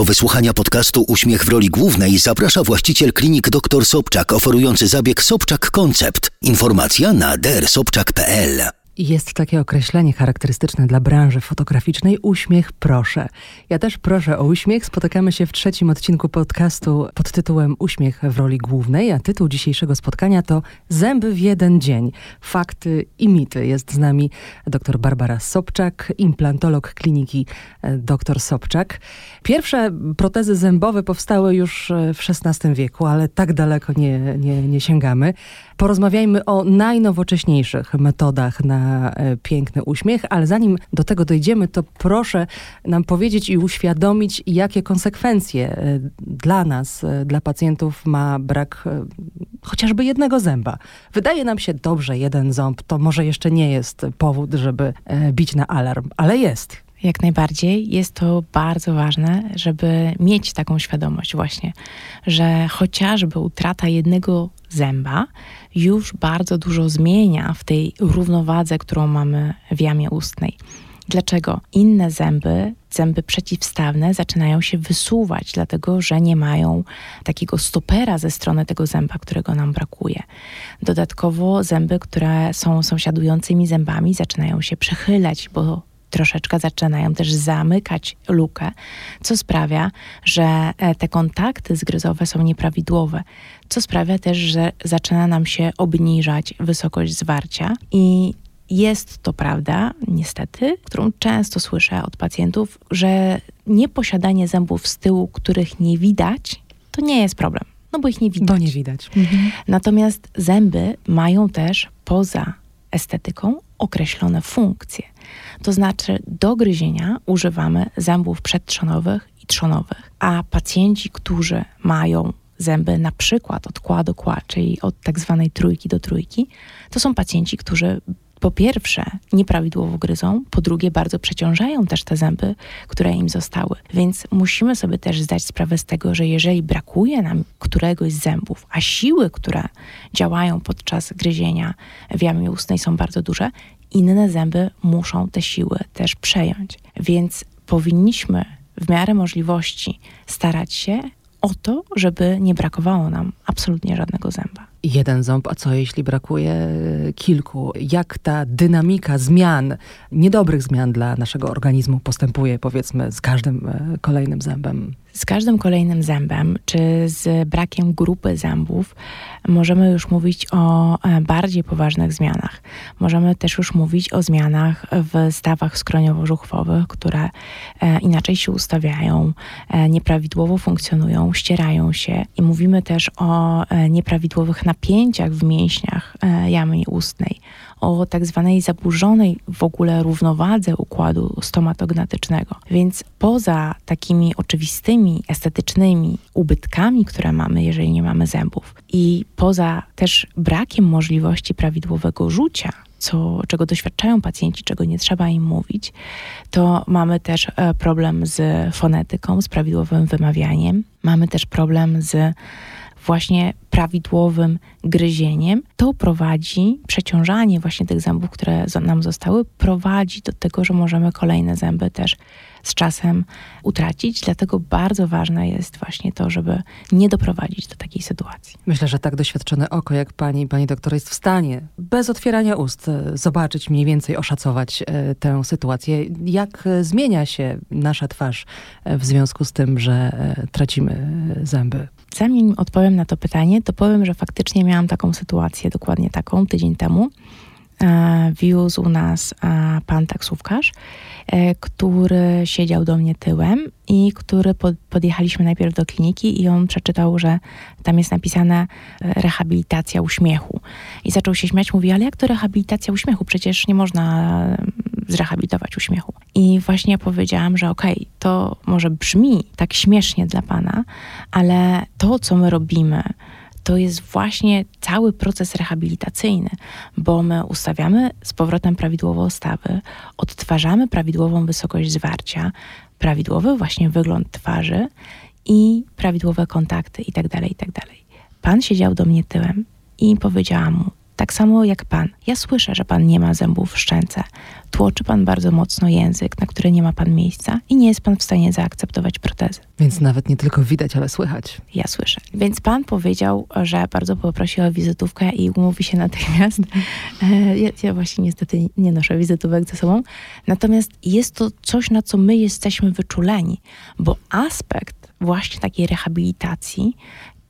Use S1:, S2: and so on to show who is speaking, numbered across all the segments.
S1: Do wysłuchania podcastu Uśmiech w roli głównej zaprasza właściciel klinik dr Sobczak oferujący zabieg Sobczak Koncept. Informacja na drsobczak.pl
S2: jest takie określenie charakterystyczne dla branży fotograficznej uśmiech proszę. Ja też proszę o uśmiech. Spotykamy się w trzecim odcinku podcastu pod tytułem Uśmiech w roli głównej, a tytuł dzisiejszego spotkania to Zęby w jeden dzień. Fakty i mity. Jest z nami dr Barbara Sobczak, implantolog kliniki e, dr Sobczak. Pierwsze protezy zębowe powstały już e, w XVI wieku, ale tak daleko nie, nie, nie sięgamy. Porozmawiajmy o najnowocześniejszych metodach na e, piękny uśmiech, ale zanim do tego dojdziemy, to proszę nam powiedzieć i uświadomić, jakie konsekwencje e, dla nas, e, dla pacjentów ma brak chociażby jednego zęba. Wydaje nam się dobrze, jeden ząb to może jeszcze nie jest powód, żeby bić na alarm, ale jest.
S3: Jak najbardziej jest to bardzo ważne, żeby mieć taką świadomość właśnie, że chociażby utrata jednego zęba już bardzo dużo zmienia w tej równowadze, którą mamy w jamie ustnej. Dlaczego? Inne zęby, zęby przeciwstawne, zaczynają się wysuwać, dlatego że nie mają takiego stopera ze strony tego zęba, którego nam brakuje. Dodatkowo zęby, które są sąsiadującymi zębami, zaczynają się przechylać, bo troszeczkę zaczynają też zamykać lukę, co sprawia, że e, te kontakty zgryzowe są nieprawidłowe, co sprawia też, że zaczyna nam się obniżać wysokość zwarcia i jest to prawda, niestety, którą często słyszę od pacjentów, że nieposiadanie zębów z tyłu, których nie widać, to nie jest problem. No bo ich nie widać.
S2: Bo nie widać. Mhm.
S3: Natomiast zęby mają też poza estetyką określone funkcje. To znaczy do gryzienia używamy zębów przedtrzonowych i trzonowych, a pacjenci, którzy mają zęby na przykład od kła do kła, czyli od tak zwanej trójki do trójki, to są pacjenci, którzy po pierwsze nieprawidłowo gryzą, po drugie bardzo przeciążają też te zęby, które im zostały. Więc musimy sobie też zdać sprawę z tego, że jeżeli brakuje nam któregoś z zębów, a siły, które działają podczas gryzienia w jamie ustnej są bardzo duże, inne zęby muszą te siły też przejąć. Więc powinniśmy w miarę możliwości starać się o to, żeby nie brakowało nam absolutnie żadnego zęba
S2: jeden ząb, a co jeśli brakuje kilku? Jak ta dynamika zmian, niedobrych zmian dla naszego organizmu postępuje, powiedzmy, z każdym e, kolejnym zębem?
S3: Z każdym kolejnym zębem, czy z brakiem grupy zębów, możemy już mówić o e, bardziej poważnych zmianach. Możemy też już mówić o zmianach w stawach skroniowo-żuchwowych, które e, inaczej się ustawiają, nieprawidłowo funkcjonują, ścierają się i mówimy też o nieprawidłowych napięciach w mięśniach e, jamy ustnej, o tak zwanej zaburzonej w ogóle równowadze układu stomatognatycznego. Więc poza takimi oczywistymi, estetycznymi ubytkami, które mamy, jeżeli nie mamy zębów, i poza też brakiem możliwości prawidłowego rzucia, co, czego doświadczają pacjenci, czego nie trzeba im mówić, to mamy też e, problem z fonetyką, z prawidłowym wymawianiem. Mamy też problem z właśnie prawidłowym gryzieniem, to prowadzi, przeciążanie właśnie tych zębów, które nam zostały, prowadzi do tego, że możemy kolejne zęby też z czasem utracić. Dlatego bardzo ważne jest właśnie to, żeby nie doprowadzić do takiej sytuacji.
S2: Myślę, że tak doświadczone oko jak pani, pani doktor jest w stanie bez otwierania ust e, zobaczyć, mniej więcej oszacować e, tę sytuację. Jak e, zmienia się nasza twarz w związku z tym, że tracimy zęby?
S3: Zanim odpowiem na to pytanie, to powiem, że faktycznie miałam taką sytuację, dokładnie taką, tydzień temu. E, wiózł nas e, pan taksówkarz, e, który siedział do mnie tyłem i który podjechaliśmy najpierw do kliniki i on przeczytał, że tam jest napisane rehabilitacja uśmiechu. I zaczął się śmiać, mówi, ale jak to rehabilitacja uśmiechu? Przecież nie można zrehabilitować uśmiechu. I właśnie powiedziałam, że okej, okay, to może brzmi tak śmiesznie dla pana, ale to, co my robimy, to jest właśnie cały proces rehabilitacyjny, bo my ustawiamy z powrotem prawidłowo stawy, odtwarzamy prawidłową wysokość zwarcia, prawidłowy właśnie wygląd twarzy i prawidłowe kontakty itd., tak itd. Tak Pan siedział do mnie tyłem i powiedziałam mu, Tak samo jak pan. Ja słyszę, że pan nie ma zębów w szczęce. Tłoczy pan bardzo mocno język, na który nie ma pan miejsca i nie jest pan w stanie zaakceptować protezy.
S2: Więc nawet nie tylko widać, ale słychać.
S3: Ja słyszę. Więc pan powiedział, że bardzo poprosi o wizytówkę i umówi się natychmiast. E, ja, ja właśnie niestety nie noszę wizytówek ze sobą. Natomiast jest to coś, na co my jesteśmy wyczuleni, bo aspekt właśnie takiej rehabilitacji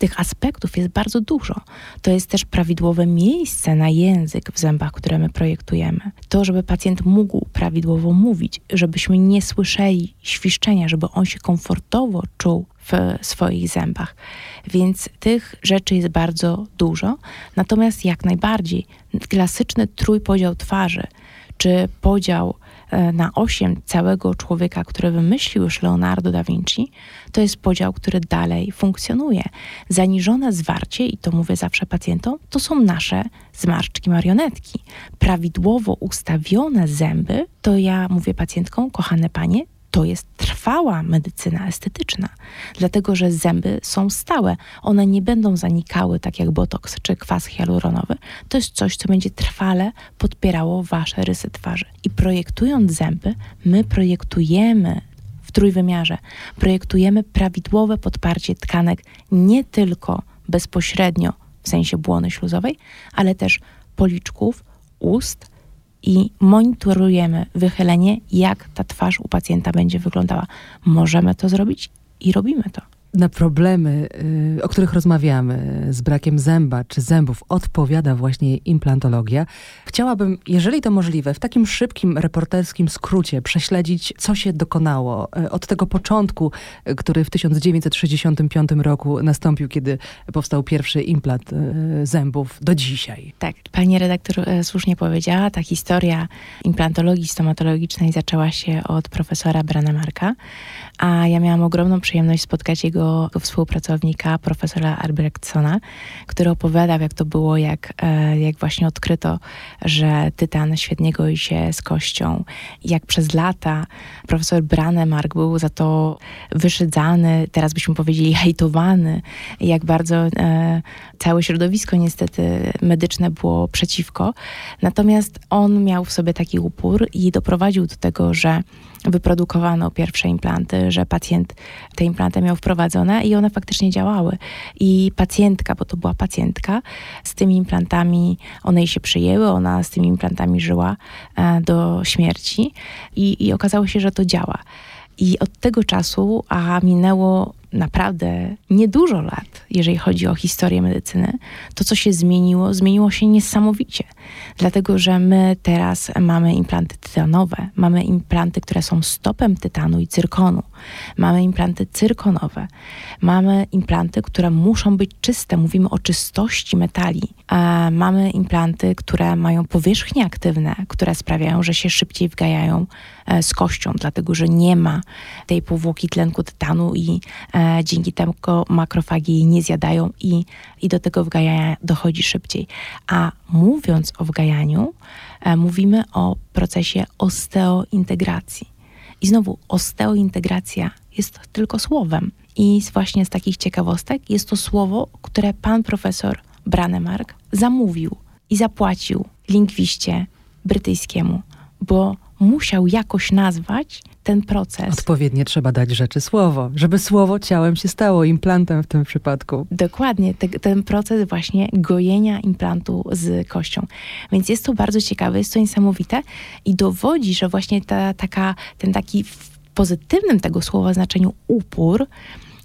S3: tych aspektów jest bardzo dużo. To jest też prawidłowe miejsce na język w zębach, które my projektujemy. To, żeby pacjent mógł prawidłowo mówić, żebyśmy nie słyszeli świszczenia, żeby on się komfortowo czuł w swoich zębach. Więc tych rzeczy jest bardzo dużo. Natomiast jak najbardziej klasyczny trójpodział twarzy, czy podział na osiem całego człowieka, który wymyślił już Leonardo da Vinci, to jest podział, który dalej funkcjonuje. Zaniżone zwarcie, i to mówię zawsze pacjentom, to są nasze zmarszczki marionetki. Prawidłowo ustawione zęby, to ja mówię pacjentkom, kochane panie, to jest trwała medycyna estetyczna, dlatego że zęby są stałe. One nie będą zanikały tak jak botoks czy kwas hialuronowy. To jest coś, co będzie trwale podpierało wasze rysy twarzy. I projektując zęby, my projektujemy w trójwymiarze, projektujemy prawidłowe podparcie tkanek nie tylko bezpośrednio w sensie błony śluzowej, ale też policzków, ust, i monitorujemy wychylenie, jak ta twarz u pacjenta będzie wyglądała. Możemy to zrobić i robimy to
S2: na problemy, y, o których rozmawiamy, z brakiem zęba czy zębów, odpowiada właśnie implantologia. Chciałabym, jeżeli to możliwe, w takim szybkim, reporterskim skrócie prześledzić, co się dokonało y, od tego początku, y, który w 1965 roku nastąpił, kiedy powstał pierwszy implant zębów, do dzisiaj.
S3: Tak, pani redaktor słusznie powiedziała, ta historia implantologii stomatologicznej zaczęła się od profesora Branemarka, a ja miałam ogromną przyjemność spotkać jego, jego współpracownika, profesora Albrechtsona, który opowiadał, jak to było, jak, e, jak właśnie odkryto, że tytan świetnie goi się z kością, jak przez lata profesor Branemark był za to wyszydzany, teraz byśmy powiedzieli hejtowany, jak bardzo e, całe środowisko niestety medyczne było przeciwko. Natomiast on miał w sobie taki upór i doprowadził do tego, że wyprodukowano pierwsze implanty, że pacjent te implanty miał wprowadzone i one faktycznie działały. I pacjentka, bo to była pacjentka, z tymi implantami, one jej się przyjęły, ona z tymi implantami żyła e, do śmierci i, i okazało się, że to działa. I od tego czasu, a minęło naprawdę niedużo lat, jeżeli chodzi o historię medycyny, to co się zmieniło, zmieniło się niesamowicie. Dlatego, że my teraz mamy implanty tytanowe, mamy implanty, które są stopem tytanu i cyrkonu, mamy implanty cyrkonowe, mamy implanty, które muszą być czyste, mówimy o czystości metali, a mamy implanty, które mają powierzchnie aktywne, które sprawiają, że się szybciej wgajają e, z kością, dlatego że nie ma tej powłoki tlenku tytanu i e, dzięki temu makrofagi jej nie zjadają i, i do tego wgajania dochodzi szybciej. A mówiąc o wgajaniu, e, mówimy o procesie osteointegracji. I znowu, osteointegracja jest tylko słowem. I właśnie z takich ciekawostek jest to słowo, które pan profesor Branemark zamówił i zapłacił lingwiście brytyjskiemu, bo musiał jakoś nazwać ten proces.
S2: Odpowiednie trzeba dać rzeczy słowo, żeby słowo ciałem się stało, implantem w tym przypadku.
S3: Dokładnie, te, ten proces właśnie gojenia implantu z kością. Więc jest to bardzo ciekawe, jest to niesamowite i dowodzi, że właśnie ta, taka, ten taki w pozytywnym tego słowa znaczeniu upór,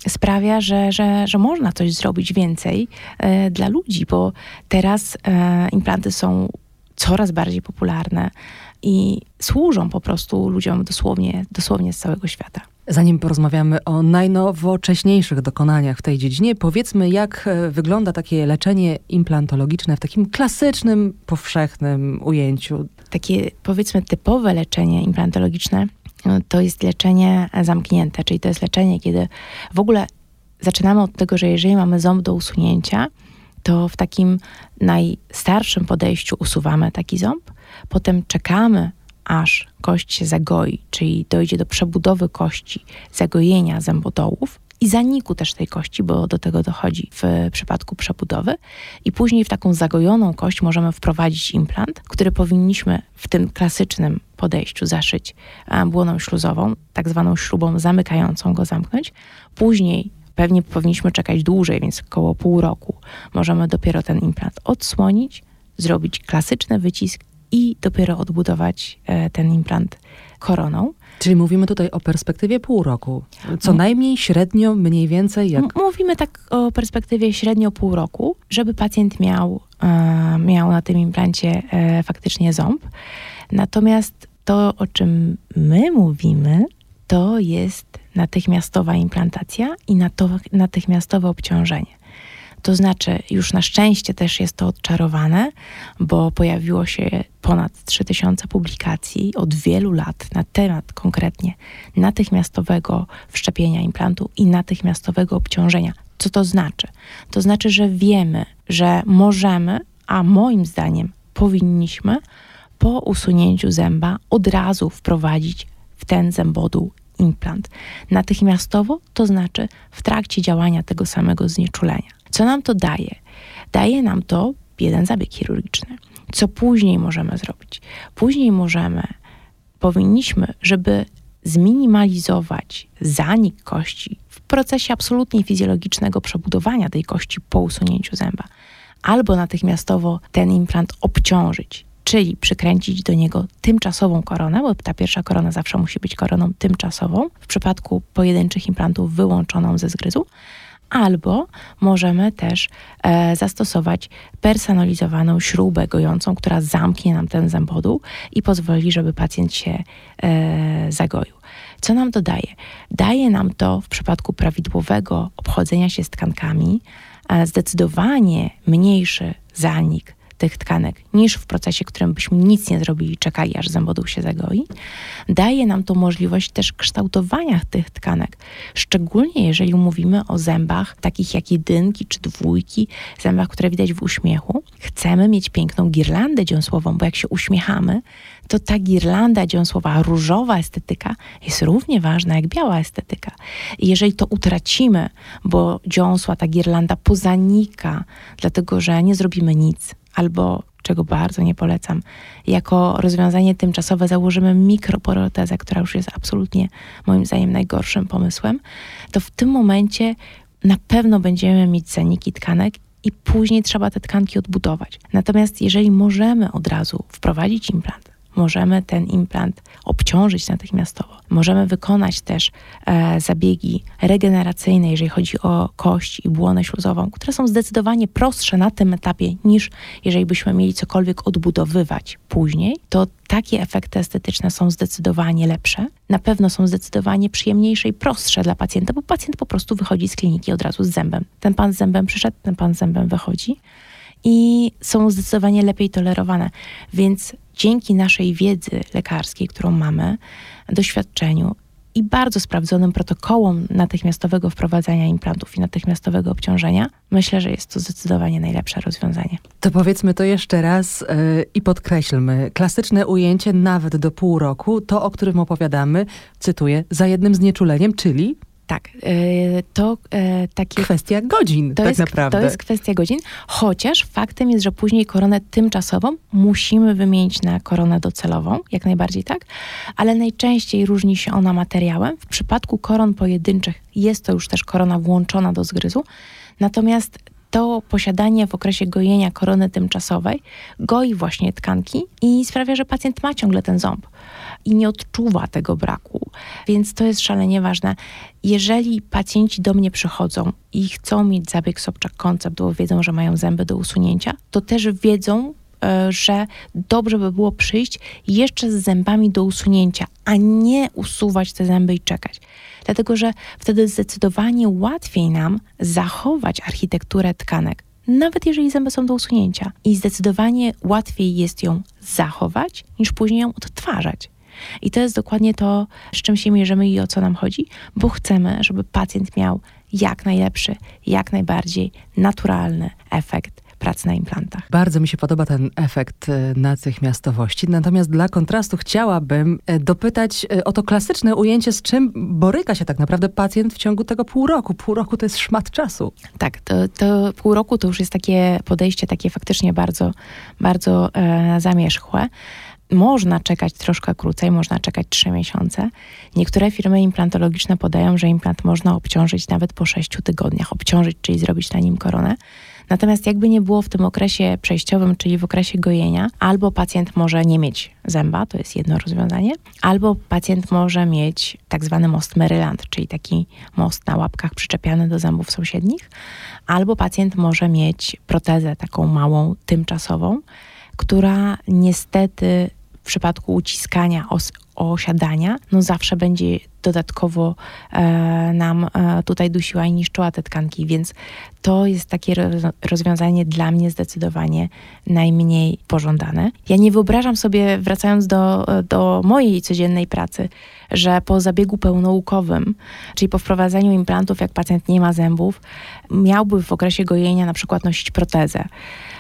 S3: sprawia, że, że, że można coś zrobić więcej e, dla ludzi, bo teraz e, implanty są coraz bardziej popularne i służą po prostu ludziom dosłownie, dosłownie z całego świata.
S2: Zanim porozmawiamy o najnowocześniejszych dokonaniach w tej dziedzinie, powiedzmy, jak e, wygląda takie leczenie implantologiczne w takim klasycznym, powszechnym ujęciu.
S3: Takie, powiedzmy, typowe leczenie implantologiczne e, to jest leczenie zamknięte, czyli to jest leczenie, kiedy w ogóle zaczynamy od tego, że jeżeli mamy ząb do usunięcia, to w takim najstarszym podejściu usuwamy taki ząb, potem czekamy, aż kość się zagoi, czyli dojdzie do przebudowy kości, zagojenia zębodołów i zaniku też tej kości, bo do tego dochodzi w przypadku przebudowy. I później w taką zagojoną kość możemy wprowadzić implant, który powinniśmy w tym klasycznym podejściu zaszyć błoną śluzową, tak zwaną śrubą zamykającą go zamknąć. Później pewnie powinniśmy czekać dłużej, więc około pół roku. Możemy dopiero ten implant odsłonić, zrobić klasyczny wycisk i dopiero odbudować e, ten implant koroną.
S2: Czyli mówimy tutaj o perspektywie pół roku. Co najmniej średnio, mniej więcej jak?
S3: Mówimy tak o perspektywie średnio pół roku, żeby pacjent miał, e, miał na tym implancie e, faktycznie ząb. Natomiast to, o czym my mówimy, to jest natychmiastowa implantacja i natychmiastowe obciążenie. To znaczy, już na szczęście też jest to odczarowane, bo pojawiło się ponad 3000 publikacji od wielu lat na temat konkretnie natychmiastowego wszczepienia implantu i natychmiastowego obciążenia. Co to znaczy? To znaczy, że wiemy, że możemy, a moim zdaniem powinniśmy po usunięciu zęba od razu wprowadzić w ten zębodół implant. Natychmiastowo, to znaczy w trakcie działania tego samego znieczulenia. Co nam to daje? Daje nam to jeden zabieg chirurgiczny. Co później możemy zrobić? Później możemy, powinniśmy, żeby zminimalizować zanik kości w procesie absolutnie fizjologicznego przebudowania tej kości po usunięciu zęba, albo natychmiastowo ten implant obciążyć, czyli przykręcić do niego tymczasową koronę, bo ta pierwsza korona zawsze musi być koroną tymczasową, w przypadku pojedynczych implantów wyłączoną ze zgryzu, albo możemy też e, zastosować personalizowaną śrubę gojącą, która zamknie nam ten zębodół i pozwoli, żeby pacjent się e, zagoił. Co nam to daje? Daje nam to w przypadku prawidłowego obchodzenia się z tkankami zdecydowanie mniejszy zanik tych tkanek niż w procesie, w którym byśmy nic nie zrobili czekali, aż zębodół się zagoi. Daje nam to możliwość też kształtowania tych tkanek, szczególnie jeżeli mówimy o zębach takich jak jedynki czy dwójki, zębach, które widać w uśmiechu. Chcemy mieć piękną girlandę dziąsłową, bo jak się uśmiechamy, to ta girlanda dziąsłowa, różowa estetyka jest równie ważna jak biała estetyka. Jeżeli to utracimy, bo dziąsła, ta girlanda pozanika, dlatego że nie zrobimy nic, albo czego bardzo nie polecam, jako rozwiązanie tymczasowe założymy mikroprotezę, która już jest absolutnie moim zdaniem najgorszym pomysłem, to w tym momencie na pewno będziemy mieć zaniki tkanek i później trzeba te tkanki odbudować. Natomiast jeżeli możemy od razu wprowadzić implant, możemy ten implant obciążyć natychmiastowo. Możemy wykonać też e, zabiegi regeneracyjne, jeżeli chodzi o kość i błonę śluzową, które są zdecydowanie prostsze na tym etapie niż jeżeli byśmy mieli cokolwiek odbudowywać później, to takie efekty estetyczne są zdecydowanie lepsze. Na pewno są zdecydowanie przyjemniejsze i prostsze dla pacjenta, bo pacjent po prostu wychodzi z kliniki od razu z zębem. Ten pan z zębem przyszedł, ten pan z zębem wychodzi i są zdecydowanie lepiej tolerowane. Więc dzięki naszej wiedzy lekarskiej, którą mamy, doświadczeniu i bardzo sprawdzonym protokołom natychmiastowego wprowadzania implantów i natychmiastowego obciążenia, myślę, że jest to zdecydowanie najlepsze rozwiązanie.
S2: To powiedzmy to jeszcze raz yy, i podkreślmy. Klasyczne ujęcie nawet do pół roku, to o którym opowiadamy, cytuję, za jednym znieczuleniem, czyli
S3: tak, e, to e, takie...
S2: Kwestia godzin,
S3: to
S2: tak
S3: jest,
S2: naprawdę.
S3: To jest kwestia godzin, chociaż faktem jest, że później koronę tymczasową musimy wymienić na koronę docelową, jak najbardziej tak, ale najczęściej różni się ona materiałem. W przypadku koron pojedynczych jest to już też korona włączona do zgryzu, natomiast to posiadanie w okresie gojenia korony tymczasowej goi właśnie tkanki i sprawia, że pacjent ma ciągle ten ząb i nie odczuwa tego braku. Więc to jest szalenie ważne. Jeżeli pacjenci do mnie przychodzą i chcą mieć zabieg Sobczak Koncept, bo wiedzą, że mają zęby do usunięcia, to też wiedzą, e, że dobrze by było przyjść jeszcze z zębami do usunięcia, a nie usuwać te zęby i czekać. Dlatego, że wtedy zdecydowanie łatwiej nam zachować architekturę tkanek, nawet jeżeli zęby są do usunięcia. I zdecydowanie łatwiej jest ją zachować, niż później ją odtwarzać. I to jest dokładnie to, z czym się mierzymy i o co nam chodzi, bo chcemy, żeby pacjent miał jak najlepszy, jak najbardziej naturalny efekt pracy na implantach.
S2: Bardzo mi się podoba ten efekt e, natychmiastowości. Natomiast dla kontrastu chciałabym e, dopytać e, o to klasyczne ujęcie, z czym boryka się tak naprawdę pacjent w ciągu tego pół roku. Pół roku to jest szmat czasu.
S3: Tak, to, to pół roku to już jest takie podejście takie faktycznie bardzo, bardzo e, zamierzchłe. Można czekać troszkę krócej, można czekać 3 miesiące. Niektóre firmy implantologiczne podają, że implant można obciążyć nawet po 6 tygodniach. Obciążyć, czyli zrobić na nim koronę. Natomiast jakby nie było w tym okresie przejściowym, czyli w okresie gojenia, albo pacjent może nie mieć zęba, to jest jedno rozwiązanie, albo pacjent może mieć tak zwany most Maryland, czyli taki most na łapkach przyczepiany do zębów sąsiednich, albo pacjent może mieć protezę taką małą, tymczasową, która niestety w przypadku uciskania os osiadania, no zawsze będzie dodatkowo e, nam e, tutaj dusiła i niszczyła te tkanki, więc to jest takie rozwiązanie dla mnie zdecydowanie najmniej pożądane. Ja nie wyobrażam sobie, wracając do, do mojej codziennej pracy, że po zabiegu pełnoukowym, czyli po wprowadzeniu implantów, jak pacjent nie ma zębów, miałby w okresie gojenia na przykład nosić protezę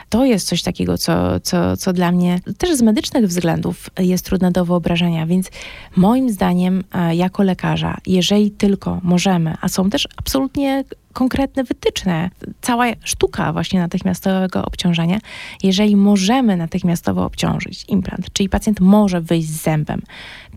S3: to jest coś takiego, co, co, co dla mnie też z medycznych względów jest trudne do wyobrażenia. Więc moim zdaniem, e, jako lekarza, jeżeli tylko możemy, a są też absolutnie konkretne wytyczne, cała sztuka właśnie natychmiastowego obciążenia, jeżeli możemy natychmiastowo obciążyć implant, czyli pacjent może wyjść z zębem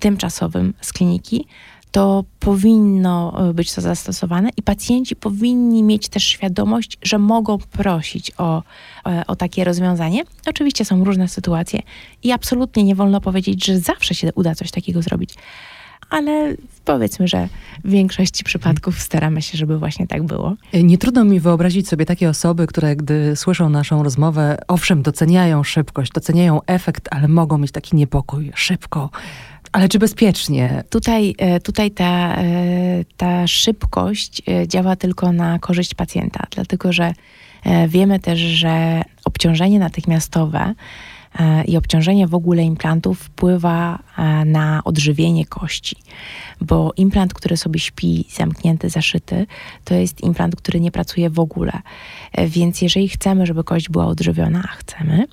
S3: tymczasowym z kliniki, to powinno e, być to zastosowane i pacjenci powinni mieć też świadomość, że mogą prosić o, e, o takie rozwiązanie. Oczywiście są różne sytuacje i absolutnie nie wolno powiedzieć, że zawsze się uda coś takiego zrobić. Ale powiedzmy, że w większości przypadków staramy się, żeby właśnie tak było.
S2: E, nie trudno mi wyobrazić sobie takie osoby, które gdy słyszą naszą rozmowę, owszem, doceniają szybkość, doceniają efekt, ale mogą mieć taki niepokój. Szybko, ale czy bezpiecznie?
S3: Tutaj, e, tutaj ta, e, ta szybkość e, działa tylko na korzyść pacjenta, dlatego że wiemy też, że obciążenie natychmiastowe i obciążenie w ogóle implantów wpływa na odżywienie kości, bo implant, który sobie śpi zamknięty, zaszyty, to jest implant, który nie pracuje w ogóle. Więc jeżeli chcemy, żeby kość była odżywiona, a chcemy,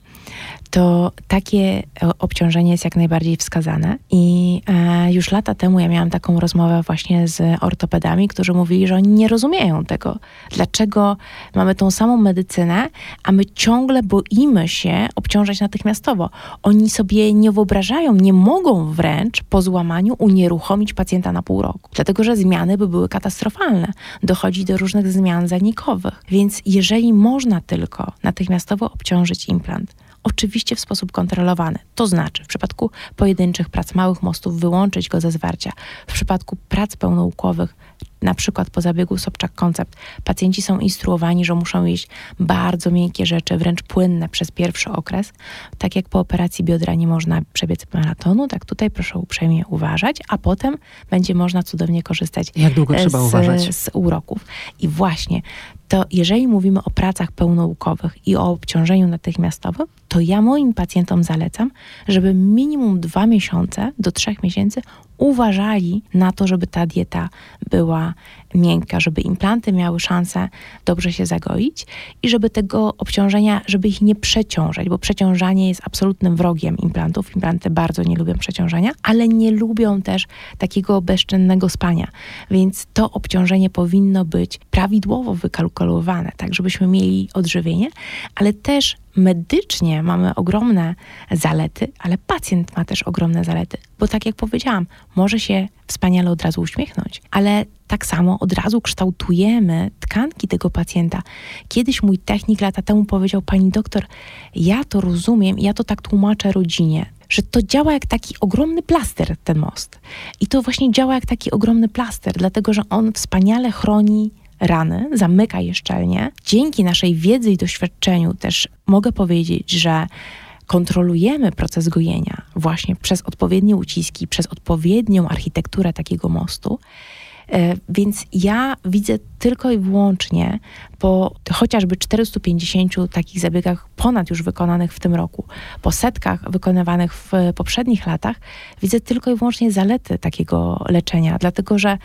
S3: to takie obciążenie jest jak najbardziej wskazane. I e, już lata temu ja miałam taką rozmowę właśnie z ortopedami, którzy mówili, że oni nie rozumieją tego, dlaczego mamy tą samą medycynę, a my ciągle boimy się obciążać natychmiastowo. Oni sobie nie wyobrażają, nie mogą wręcz po złamaniu unieruchomić pacjenta na pół roku, dlatego że zmiany by były katastrofalne. Dochodzi do różnych zmian zanikowych. Więc jeżeli można tylko natychmiastowo obciążyć implant, oczywiście w sposób kontrolowany. To znaczy, w przypadku pojedynczych prac małych mostów wyłączyć go ze zwarcia. W przypadku prac pełnoukowych na przykład po zabiegu Sobczak Koncept, pacjenci są instruowani, że muszą jeść bardzo miękkie rzeczy, wręcz płynne przez pierwszy okres. Tak jak po operacji biodra nie można przebiec maratonu, tak tutaj proszę uprzejmie uważać, a potem będzie można cudownie korzystać
S2: jak długo trzeba
S3: z,
S2: uważać?
S3: z uroków. I właśnie to jeżeli mówimy o pracach pełnoukowych i o obciążeniu natychmiastowym, to ja moim pacjentom zalecam, żeby minimum dwa miesiące do trzech miesięcy uważali na to, żeby ta dieta była miękka, żeby implanty miały szansę dobrze się zagoić i żeby tego obciążenia, żeby ich nie przeciążać, bo przeciążanie jest absolutnym wrogiem implantów. Implanty bardzo nie lubią przeciążenia, ale nie lubią też takiego bezczynnego spania. Więc to obciążenie powinno być prawidłowo wykalkulowane, tak żebyśmy mieli odżywienie, ale też medycznie mamy ogromne zalety, ale pacjent ma też ogromne zalety, bo tak jak powiedziałam, może się wspaniale od razu uśmiechnąć, ale tak samo od razu kształtujemy tkanki tego pacjenta. Kiedyś mój technik lata temu powiedział, pani doktor, ja to rozumiem, ja to tak tłumaczę rodzinie, że to działa jak taki ogromny plaster, ten most. I to właśnie działa jak taki ogromny plaster, dlatego że on wspaniale chroni rany, zamyka je szczelnie. Dzięki naszej wiedzy i doświadczeniu też mogę powiedzieć, że kontrolujemy proces gojenia właśnie przez odpowiednie uciski, przez odpowiednią architekturę takiego mostu, więc ja widzę tylko i wyłącznie po chociażby 450 takich zabiegach ponad już wykonanych w tym roku, po setkach wykonywanych w poprzednich latach, widzę tylko i wyłącznie zalety takiego leczenia, dlatego że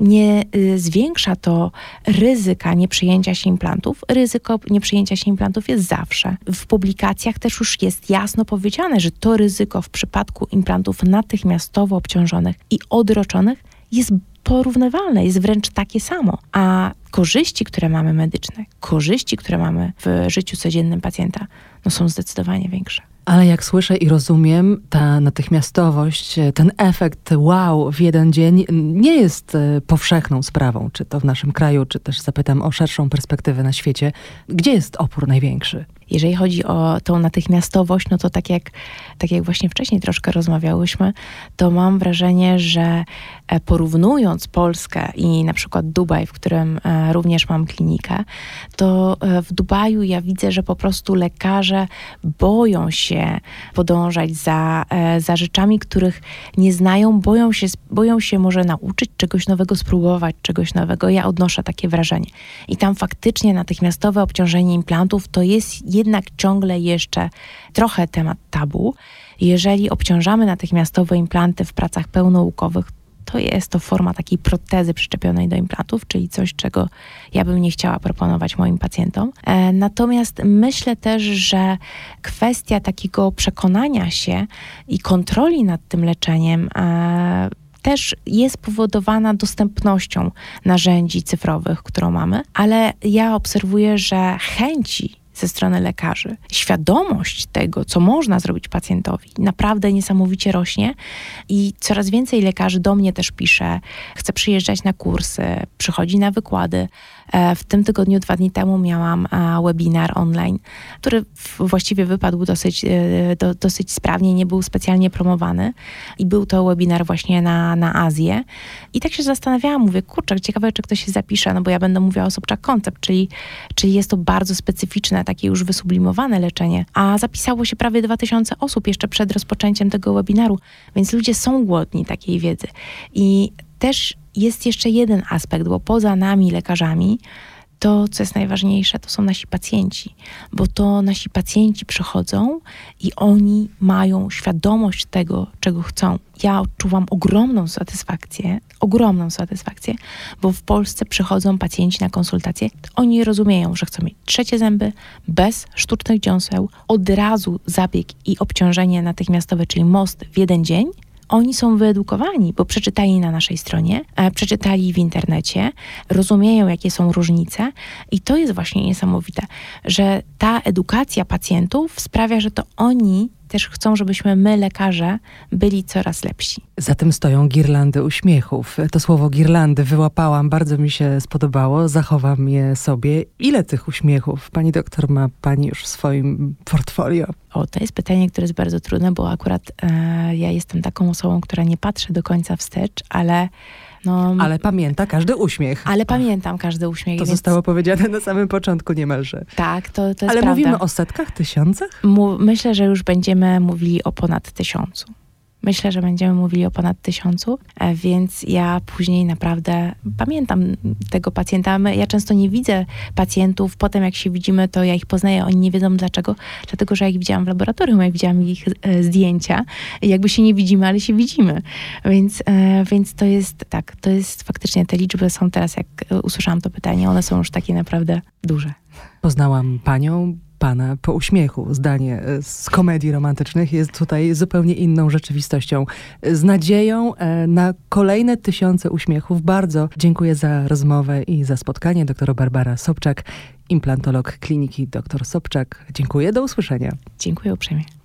S3: nie y, zwiększa to ryzyka nieprzyjęcia się implantów. Ryzyko nieprzyjęcia się implantów jest zawsze. W publikacjach też już jest jasno powiedziane, że to ryzyko w przypadku implantów natychmiastowo obciążonych i odroczonych jest porównywalne, jest wręcz takie samo. A korzyści, które mamy medyczne, korzyści, które mamy w życiu codziennym pacjenta, no są zdecydowanie większe.
S2: Ale jak słyszę i rozumiem, ta natychmiastowość, ten efekt wow w jeden dzień nie jest e, powszechną sprawą, czy to w naszym kraju, czy też zapytam o szerszą perspektywę na świecie. Gdzie jest opór największy?
S3: Jeżeli chodzi o tą natychmiastowość, no to tak jak, tak jak właśnie wcześniej troszkę rozmawiałyśmy, to mam wrażenie, że e, porównując Polskę i na przykład Dubaj, w którym e, również mam klinikę, to e, w Dubaju ja widzę, że po prostu lekarze boją się podążać za, za rzeczami, których nie znają, boją się, boją się może nauczyć czegoś nowego, spróbować czegoś nowego. Ja odnoszę takie wrażenie. I tam faktycznie natychmiastowe obciążenie implantów to jest jednak ciągle jeszcze trochę temat tabu. Jeżeli obciążamy natychmiastowe implanty w pracach pełnoukowych, to jest to forma takiej protezy przyczepionej do implantów, czyli coś, czego ja bym nie chciała proponować moim pacjentom. E, natomiast myślę też, że kwestia takiego przekonania się i kontroli nad tym leczeniem e, też jest powodowana dostępnością narzędzi cyfrowych, którą mamy, ale ja obserwuję, że chęci ze strony lekarzy. Świadomość tego, co można zrobić pacjentowi, naprawdę niesamowicie rośnie i coraz więcej lekarzy do mnie też pisze, chce przyjeżdżać na kursy, przychodzi na wykłady. E, w tym tygodniu, dwa dni temu, miałam e, webinar online, który właściwie wypadł dosyć, e, do, dosyć sprawnie, nie był specjalnie promowany. I był to webinar właśnie na, na Azję. I tak się zastanawiałam, mówię, kurczę, ciekawe, czy ktoś się zapisze, no bo ja będę mówiła o Sobczak Koncept, czyli, czyli jest to bardzo specyficzne, takie już wysublimowane leczenie. A zapisało się prawie 2000 osób jeszcze przed rozpoczęciem tego webinaru, więc ludzie są głodni takiej wiedzy. I też jest jeszcze jeden aspekt, bo poza nami, lekarzami, to, co jest najważniejsze, to są nasi pacjenci, bo to nasi pacjenci przychodzą i oni mają świadomość tego, czego chcą. Ja odczuwam ogromną satysfakcję, ogromną satysfakcję, bo w Polsce przychodzą pacjenci na konsultacje. Oni rozumieją, że chcą mieć trzecie zęby bez sztucznych dziąseł, od razu zabieg i obciążenie natychmiastowe, czyli most w jeden dzień oni są wyedukowani, bo przeczytali na naszej stronie, e, przeczytali w internecie, rozumieją, jakie są różnice, i to jest właśnie niesamowite, że ta edukacja pacjentów sprawia, że to oni też chcą, żebyśmy my, lekarze, byli coraz lepsi.
S2: Za tym stoją girlandy uśmiechów. To słowo girlandy wyłapałam, bardzo mi się spodobało, zachowam je sobie. Ile tych uśmiechów pani doktor ma pani już w swoim portfolio?
S3: O, to jest pytanie, które jest bardzo trudne, bo akurat e, ja jestem taką osobą, która nie patrzy do końca wstecz, ale
S2: no, ale pamięta każdy uśmiech.
S3: Ale pamiętam każdy uśmiech.
S2: To więc... zostało powiedziane na samym początku niemalże.
S3: Tak, to, to jest
S2: Ale
S3: prawda.
S2: mówimy o setkach, tysiącach?
S3: myślę, że już będziemy mówili o ponad tysiącu. Myślę, że będziemy mówili o ponad tysiącu, e, więc ja później naprawdę pamiętam tego pacjenta. Ja często nie widzę pacjentów, potem jak się widzimy, to ja ich poznaję, oni nie wiedzą dlaczego, dlatego że ja ich widziałam w laboratorium, ja widziałam ich e, zdjęcia, jakby się nie widzimy, ale się widzimy. Więc, e, więc to jest tak, to jest faktycznie, te liczby są teraz, jak usłyszałam to pytanie, one są już takie naprawdę duże.
S2: Poznałam panią, pana po uśmiechu. Zdanie e, z komedii romantycznych jest tutaj zupełnie inną rzeczywistością. Z nadzieją e, na kolejne tysiące uśmiechów. Bardzo dziękuję za rozmowę i za spotkanie. Doktor Barbara Sobczak, implantolog kliniki dr Sobczak. Dziękuję, do usłyszenia.
S3: Dziękuję uprzejmie.